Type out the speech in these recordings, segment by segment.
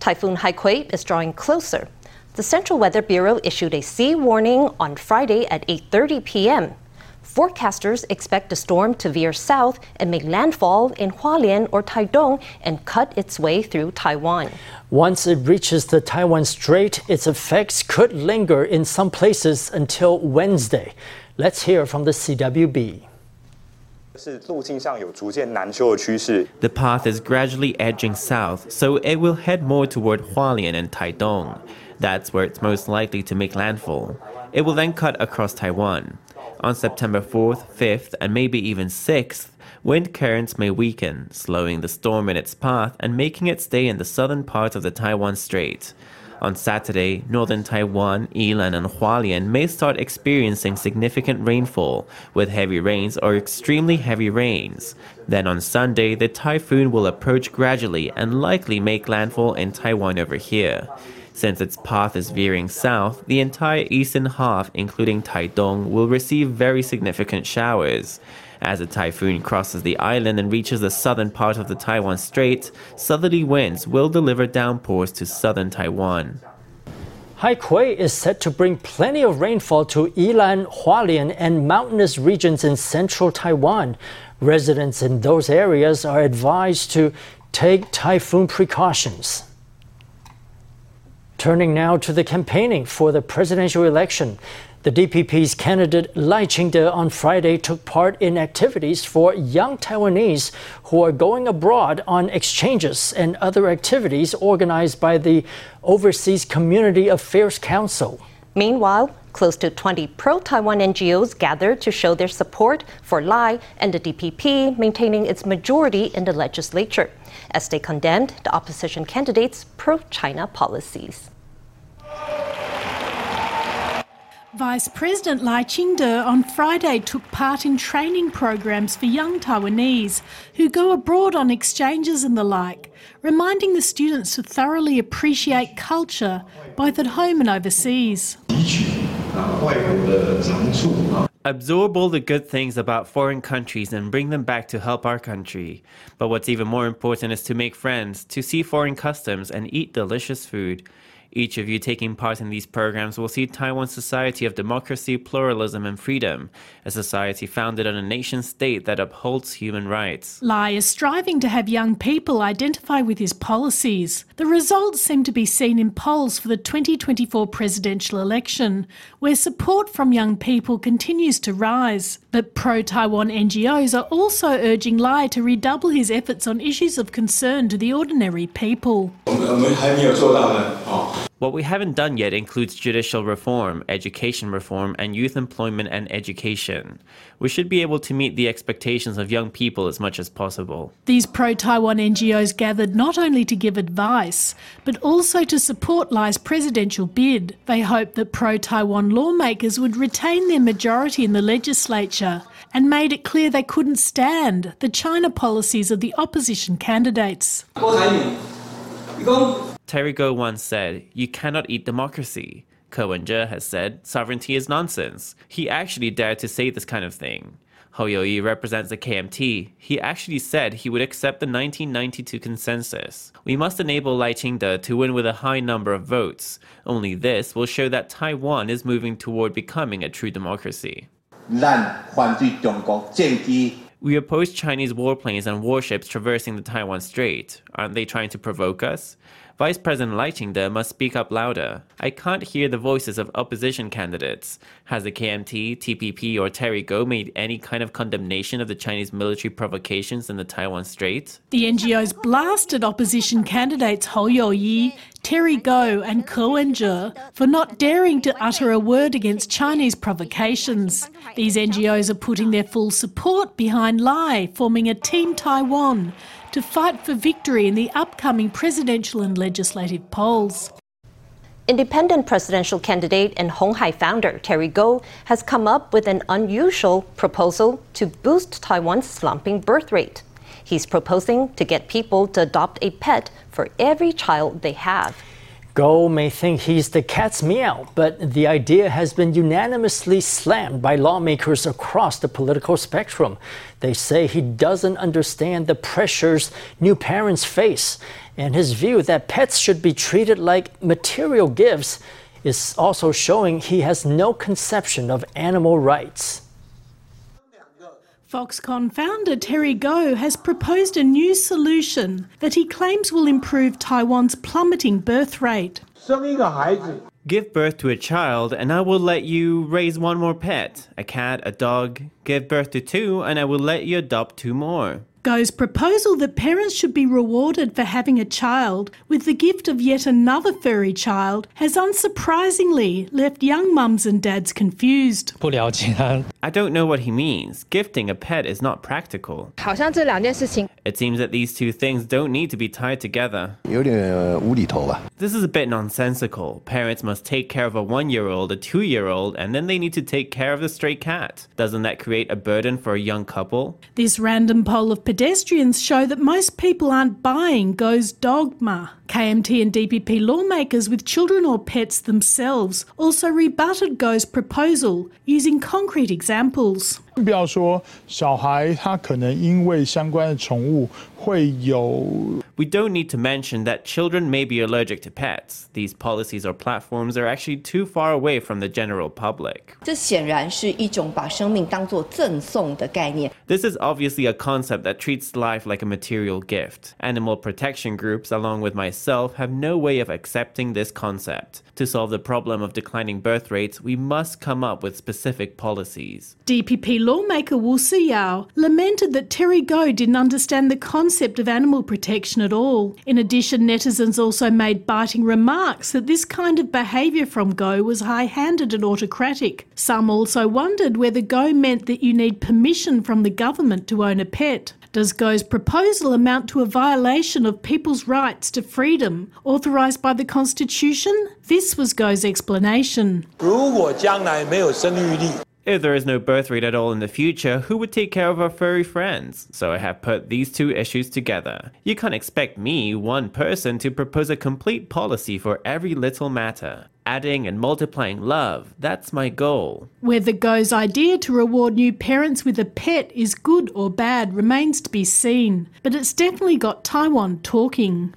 Typhoon Haikui is drawing closer. The Central Weather Bureau issued a sea warning on Friday at 8:30 p.m. Forecasters expect the storm to veer south and make landfall in Hualien or Taidong and cut its way through Taiwan. Once it reaches the Taiwan Strait, its effects could linger in some places until Wednesday. Let's hear from the CWB. The path is gradually edging south, so it will head more toward Hualien and Taidong. That's where it's most likely to make landfall. It will then cut across Taiwan. On September 4th, 5th, and maybe even 6th, wind currents may weaken, slowing the storm in its path and making it stay in the southern part of the Taiwan Strait. On Saturday, northern Taiwan, Yilan, and Hualien may start experiencing significant rainfall, with heavy rains or extremely heavy rains. Then on Sunday, the typhoon will approach gradually and likely make landfall in Taiwan over here. Since its path is veering south, the entire eastern half, including Taidong, will receive very significant showers. As the typhoon crosses the island and reaches the southern part of the Taiwan Strait, southerly winds will deliver downpours to southern Taiwan. Haikui is set to bring plenty of rainfall to Ilan, Hualien, and mountainous regions in central Taiwan. Residents in those areas are advised to take typhoon precautions. Turning now to the campaigning for the presidential election. The DPP's candidate Lai Ching-te on Friday took part in activities for young Taiwanese who are going abroad on exchanges and other activities organized by the Overseas Community Affairs Council. Meanwhile, close to 20 pro Taiwan NGOs gathered to show their support for Lai and the DPP maintaining its majority in the legislature as they condemned the opposition candidates' pro China policies. Vice President Lai Ching-te on Friday took part in training programs for young Taiwanese who go abroad on exchanges and the like, reminding the students to thoroughly appreciate culture both at home and overseas. Absorb all the good things about foreign countries and bring them back to help our country. But what's even more important is to make friends, to see foreign customs, and eat delicious food. Each of you taking part in these programs will see Taiwan's society of democracy, pluralism, and freedom, a society founded on a nation state that upholds human rights. Lai is striving to have young people identify with his policies. The results seem to be seen in polls for the 2024 presidential election, where support from young people continues to rise. But pro Taiwan NGOs are also urging Lai to redouble his efforts on issues of concern to the ordinary people. What we haven't done yet includes judicial reform, education reform, and youth employment and education. We should be able to meet the expectations of young people as much as possible. These pro Taiwan NGOs gathered not only to give advice, but also to support Lai's presidential bid. They hoped that pro Taiwan lawmakers would retain their majority in the legislature and made it clear they couldn't stand the China policies of the opposition candidates. Terry Gou once said, You cannot eat democracy. Wen-je has said, Sovereignty is nonsense. He actually dared to say this kind of thing. Hou Yu-ih represents the KMT. He actually said he would accept the 1992 consensus. We must enable Lai Ching-te to win with a high number of votes. Only this will show that Taiwan is moving toward becoming a true democracy. We oppose Chinese warplanes and warships traversing the Taiwan Strait. Aren't they trying to provoke us? Vice President Lai Ching-te must speak up louder. I can't hear the voices of opposition candidates. Has the KMT, TPP, or Terry made any kind of condemnation of the Chinese military provocations in the Taiwan Strait? The NGOs blasted opposition candidates Hou Yu-ih, Terry Gou, and Ko Wen-je for not daring to utter a word against Chinese provocations. These NGOs are putting their full support behind Lai, forming a Team Taiwan to fight for victory in the upcoming presidential and legislative polls. Independent presidential candidate and Hon Hai founder Terry Gou has come up with an unusual proposal to boost Taiwan's slumping birth rate. He's proposing to get people to adopt a pet for every child they have. Gou may think he's the cat's meow, but the idea has been unanimously slammed by lawmakers across the political spectrum. They say he doesn't understand the pressures new parents face, and his view that pets should be treated like material gifts is also showing he has no conception of animal rights. Foxconn founder Terry Gou has proposed a new solution that he claims will improve Taiwan's plummeting birth rate. Give birth to a child, and I will let you raise one more pet a cat, a dog. Give birth to two, and I will let you adopt two more. Gou's proposal that parents should be rewarded for having a child with the gift of yet another furry child has unsurprisingly left young mums and dads confused. I don't know what he means. Gifting a pet is not practical. It seems that these two things don't need to be tied together. This is a bit nonsensical. Parents must take care of a one year old, a two year old, and then they need to take care of the stray cat. Doesn't that create a burden for a young couple? This random poll of pedestrians show that most people aren't buying Gou's dogma. KMT and DPP lawmakers with children or pets themselves also rebutted Gou's proposal using concrete examples. 不要说小孩他可能因为相关的宠物 we don't need to mention that children may be allergic to pets. These policies or platforms are actually too far away from the general public. This is obviously a concept that treats life like a material gift. Animal protection groups, along with myself, have no way of accepting this concept. To solve the problem of declining birth rates, we must come up with specific policies. DPP lawmaker Wu Siyao lamented that Terry Gou didn't understand the concept of animal protection at all. In addition, netizens also made biting remarks that this kind of behaviour from Gou was high handed and autocratic. Some also wondered whether Gou meant that you need permission from the government to own a pet. Does Gou's proposal amount to a violation of people's rights to freedom authorised by the Constitution? This was Gou's explanation. If there is no birth rate at all in the future, who would take care of our furry friends? So I have put these two issues together. You can't expect me, one person, to propose a complete policy for every little matter. Adding and multiplying love, that's my goal. Whether Gou's idea to reward new parents with a pet is good or bad remains to be seen, but it's definitely got Taiwan talking.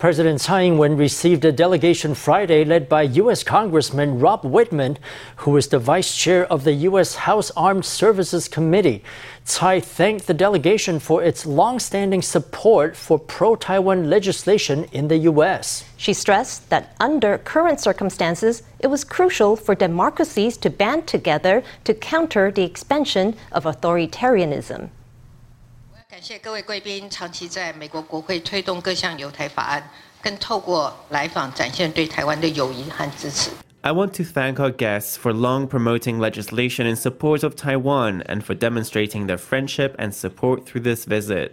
President Tsai Ing-wen received a delegation Friday led by U.S. Congressman Rob Wittman, who is the vice chair of the U.S. House Armed Services Committee. Tsai thanked the delegation for its long-standing support for pro-Taiwan legislation in the U.S. She stressed that under current circumstances, it was crucial for democracies to band together to counter the expansion of authoritarianism. 感谢各位贵宾长期在美国国会推动各项友台法案，更透过来访展现对台湾的友谊和支持。I want to thank our guests for long promoting legislation in support of Taiwan and for demonstrating their friendship and support through this visit.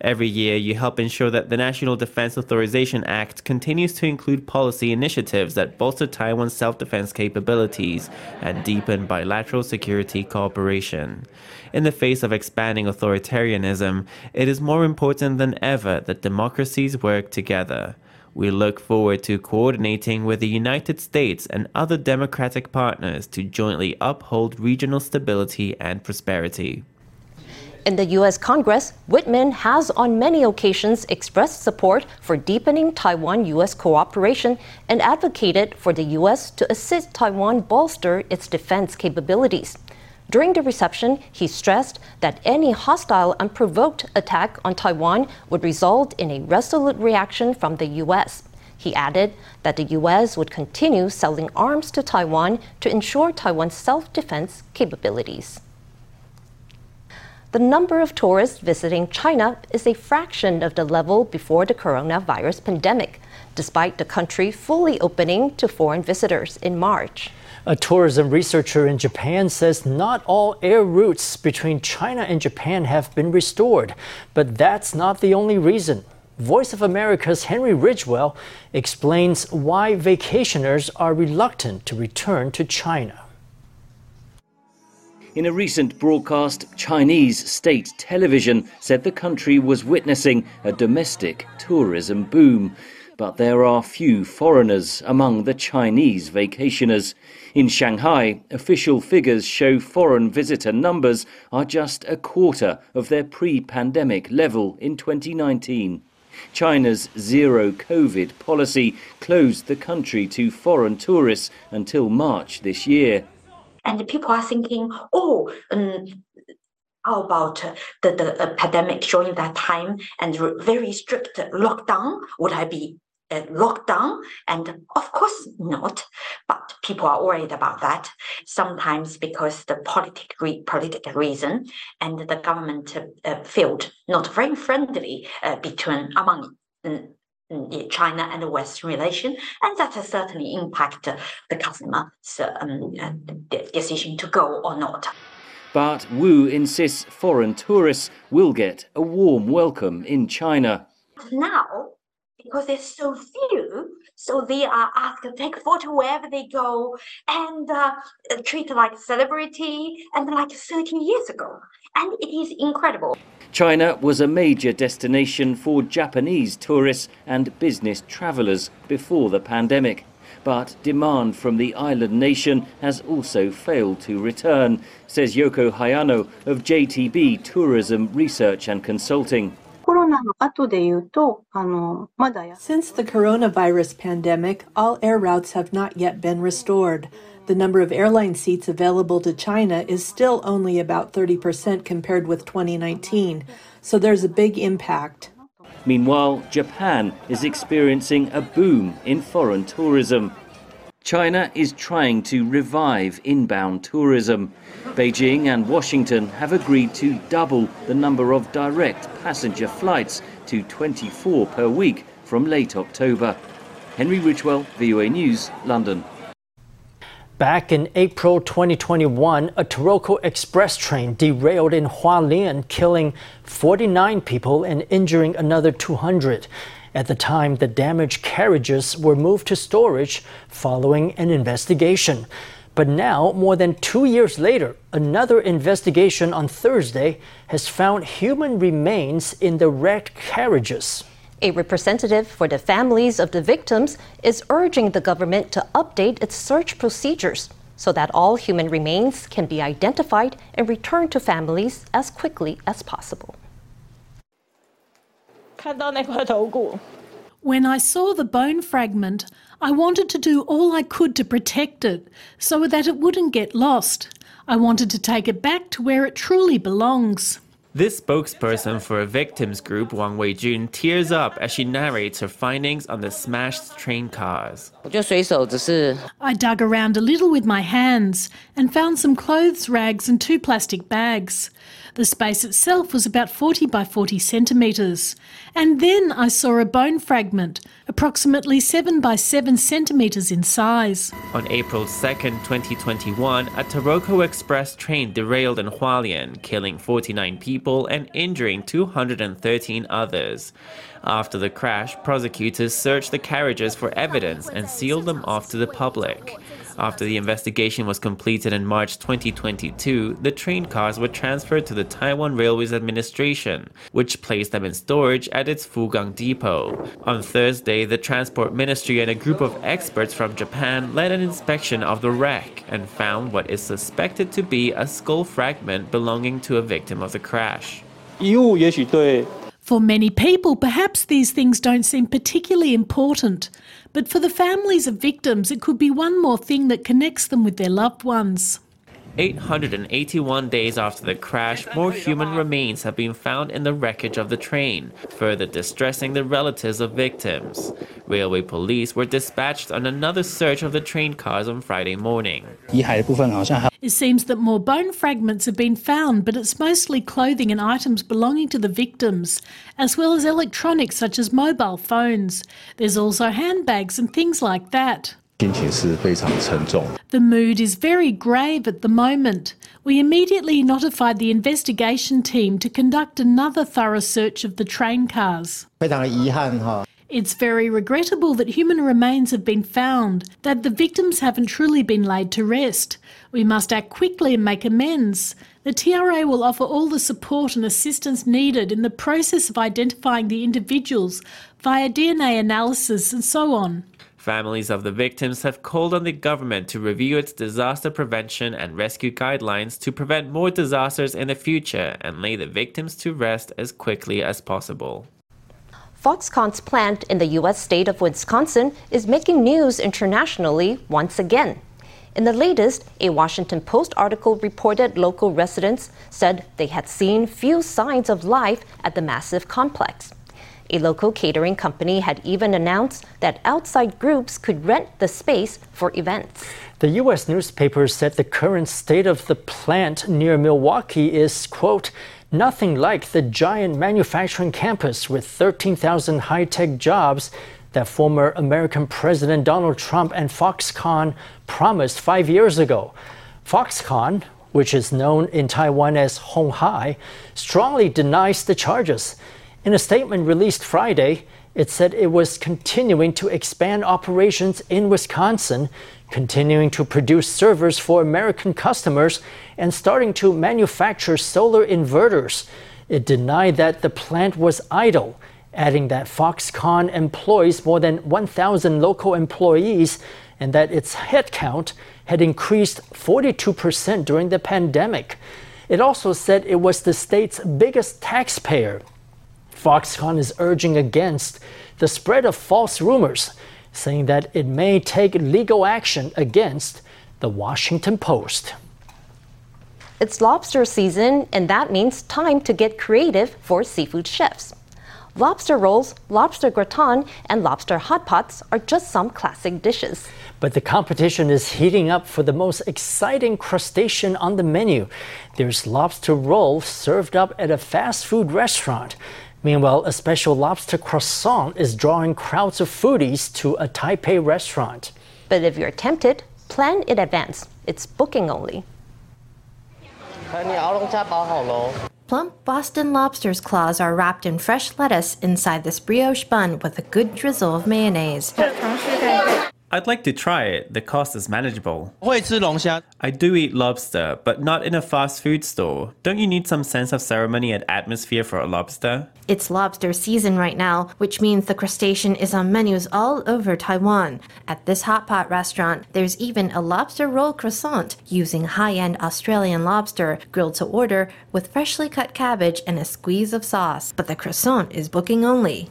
Every year, you help ensure that the National Defense Authorization Act continues to include policy initiatives that bolster Taiwan's self defense capabilities and deepen bilateral security cooperation. In the face of expanding authoritarianism, it is more important than ever that democracies work together. We look forward to coordinating with the United States and other democratic partners to jointly uphold regional stability and prosperity. In the U.S. Congress, Wittman has on many occasions expressed support for deepening Taiwan U.S. cooperation and advocated for the U.S. to assist Taiwan bolster its defense capabilities. During the reception, he stressed that any hostile, unprovoked attack on Taiwan would result in a resolute reaction from the U.S. He added that the U.S. would continue selling arms to Taiwan to ensure Taiwan's self defense capabilities the number of tourists visiting China is a fraction of the level before the coronavirus pandemic, despite the country fully opening to foreign visitors in March. A tourism researcher in Japan says not all air routes between China and Japan have been restored, but that's not the only reason. Voice of America's Henry Ridgwell explains why vacationers are reluctant to return to China. In a recent broadcast, Chinese state television said the country was witnessing a domestic tourism boom. but there are few foreigners among the Chinese vacationers. In Shanghai, official figures show foreign visitor numbers are just a quarter of their pre pandemic level in 2019. China's zero COVID policy closed the country to foreign tourists until March this year. And people are thinking, oh, um, how about the, the uh, pandemic during that time and very strict lockdown? Would I be uh, lockdown? And of course not. But people are worried about that. Sometimes because the political political reason and the government uh, felt not very friendly uh, between among. China and the Western relation, and that has certainly impacted the customer's um, uh, decision to go or not. But Wu insists foreign tourists will get a warm welcome in China. Now, because there's so few, so they are asked to take photo wherever they go and uh, treat like a celebrity and like 30 years ago. And it is incredible. China was a major destination for Japanese tourists and business travelers before the pandemic but demand from the island nation has also failed to return, says Yoko Hayano of JTB Tourism Research and Consulting. Since the coronavirus pandemic, all air routes have not yet been restored. The number of airline seats available to China is still only about 30% compared with 2019, so there's a big impact. Meanwhile, Japan is experiencing a boom in foreign tourism. China is trying to revive inbound tourism. Beijing and Washington have agreed to double the number of direct passenger flights to 24 per week from late October. Henry Ridgwell, VOA News, London. Back in April 2021, a Taroko Express train derailed in Hualien, killing 49 people and injuring another 200. At the time, the damaged carriages were moved to storage following an investigation. But now, more than two years later, another investigation on Thursday has found human remains in the wrecked carriages. A representative for the families of the victims is urging the government to update its search procedures so that all human remains can be identified and returned to families as quickly as possible. When I saw the bone fragment, I wanted to do all I could to protect it so that it wouldn't get lost. I wanted to take it back to where it truly belongs. This spokesperson for a victims group, Wang Weijun, tears up as she narrates her findings on the smashed train cars. I dug around a little with my hands and found some clothes rags and two plastic bags. The space itself was about 40 by 40 centimetres. And then I saw a bone fragment, approximately 7 by 7 centimetres in size. On April 2nd, 2021, a Taroko Express train derailed in Hualien, killing 49 people and injuring 213 others. After the crash, prosecutors searched the carriages for evidence and sealed them off to the public. After the investigation was completed in March 2022, the train cars were transferred to the Taiwan Railways Administration, which placed them in storage at its Fugang depot. On Thursday, the Transport Ministry and a group of experts from Japan led an inspection of the wreck and found what is suspected to be a skull fragment belonging to a victim of the crash. For many people, perhaps these things don't seem particularly important, but for the families of victims, it could be one more thing that connects them with their loved ones. 881 days after the crash, more human remains have been found in the wreckage of the train, further distressing the relatives of victims. Railway police were dispatched on another search of the train cars on Friday morning. It seems that more bone fragments have been found, but it's mostly clothing and items belonging to the victims, as well as electronics such as mobile phones. There's also handbags and things like that. The mood is very grave at the moment. We immediately notified the investigation team to conduct another thorough search of the train cars. It's very regrettable that human remains have been found, that the victims haven't truly been laid to rest. We must act quickly and make amends. The TRA will offer all the support and assistance needed in the process of identifying the individuals via DNA analysis and so on. Families of the victims have called on the government to review its disaster prevention and rescue guidelines to prevent more disasters in the future and lay the victims to rest as quickly as possible. Foxconn's plant in the U.S. state of Wisconsin is making news internationally once again. In the latest, a Washington Post article reported local residents said they had seen few signs of life at the massive complex. A local catering company had even announced that outside groups could rent the space for events. The U.S. newspaper said the current state of the plant near Milwaukee is, quote, nothing like the giant manufacturing campus with 13,000 high tech jobs that former American President Donald Trump and Foxconn promised five years ago. Foxconn, which is known in Taiwan as Hon Hai, strongly denies the charges. In a statement released Friday, it said it was continuing to expand operations in Wisconsin, continuing to produce servers for American customers, and starting to manufacture solar inverters. It denied that the plant was idle, adding that Foxconn employs more than 1,000 local employees and that its headcount had increased 42% during the pandemic. It also said it was the state's biggest taxpayer. Foxconn is urging against the spread of false rumors, saying that it may take legal action against the Washington Post. It's lobster season, and that means time to get creative for seafood chefs. Lobster rolls, lobster gratin, and lobster hot pots are just some classic dishes. But the competition is heating up for the most exciting crustacean on the menu. There's lobster roll served up at a fast food restaurant. Meanwhile, a special lobster croissant is drawing crowds of foodies to a Taipei restaurant. But if you're tempted, plan in advance. It's booking only. Plump Boston lobster's claws are wrapped in fresh lettuce inside this brioche bun with a good drizzle of mayonnaise. I'd like to try it. The cost is manageable. I do eat lobster, but not in a fast food store. Don't you need some sense of ceremony and atmosphere for a lobster? It's lobster season right now, which means the crustacean is on menus all over Taiwan. At this hot pot restaurant, there's even a lobster roll croissant using high-end Australian lobster grilled to order with freshly cut cabbage and a squeeze of sauce. But the croissant is booking only.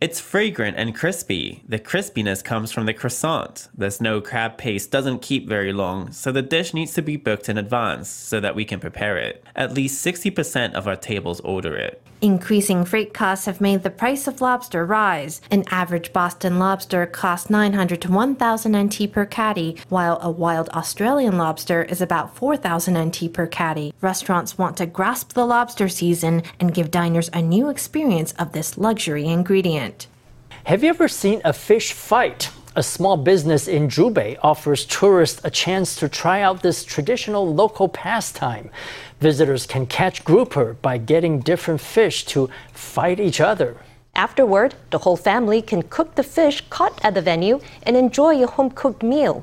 It's fragrant and crispy. The crispiness comes from the croissant. The snow crab paste doesn't keep very long, so the dish needs to be booked in advance so that we can prepare it. At least 60% of our tables order it. Increasing freight costs have made the price of lobster rise. An average Boston lobster costs 900 to 1000 NT per catty, while a wild Australian lobster is about 4000 NT per catty. Restaurants want to grasp the lobster season and give diners a new experience of this luxury ingredient. Have you ever seen a fish fight? A small business in Zhubei offers tourists a chance to try out this traditional local pastime. Visitors can catch grouper by getting different fish to fight each other. Afterward, the whole family can cook the fish caught at the venue and enjoy a home cooked meal.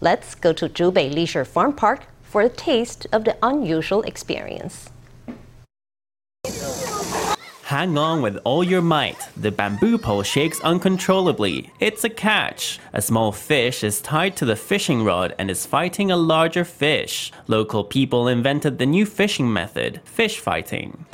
Let's go to Zhubei Leisure Farm Park for a taste of the unusual experience. Hang on with all your might. The bamboo pole shakes uncontrollably. It's a catch. A small fish is tied to the fishing rod and is fighting a larger fish. Local people invented the new fishing method, fish fighting.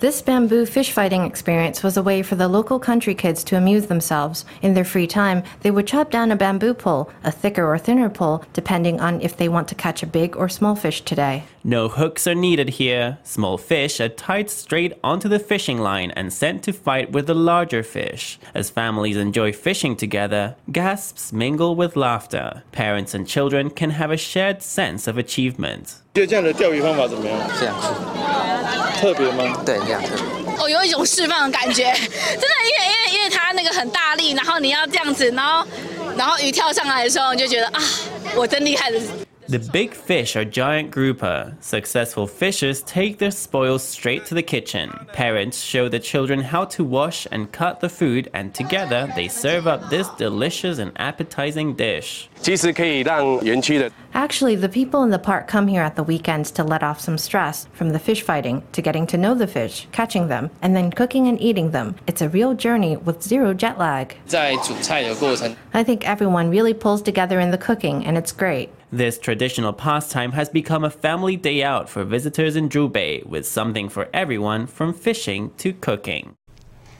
This bamboo fish fighting experience was a way for the local country kids to amuse themselves. In their free time, they would chop down a bamboo pole, a thicker or thinner pole, depending on if they want to catch a big or small fish today. No hooks are needed here. Small fish are tied straight onto the fishing line and sent to fight with the larger fish. As families enjoy fishing together, gasps mingle with laughter. Parents and children can have a shared sense of achievement. 觉得这样的钓鱼方法怎么样？这样是特别吗？对，这样特别。哦，有一种释放的感觉，真的，因为因为因为它那个很大力，然后你要这样子，然后然后鱼跳上来的时候，你就觉得啊，我真厉害的。The big fish are giant grouper. Successful fishers take their spoils straight to the kitchen. Parents show the children how to wash and cut the food, and together they serve up this delicious and appetizing dish. Actually, the people in the park come here at the weekends to let off some stress from the fish fighting to getting to know the fish, catching them, and then cooking and eating them. It's a real journey with zero jet lag. I think everyone really pulls together in the cooking, and it's great. This traditional pastime has become a family day out for visitors in Zhubei, with something for everyone from fishing to cooking.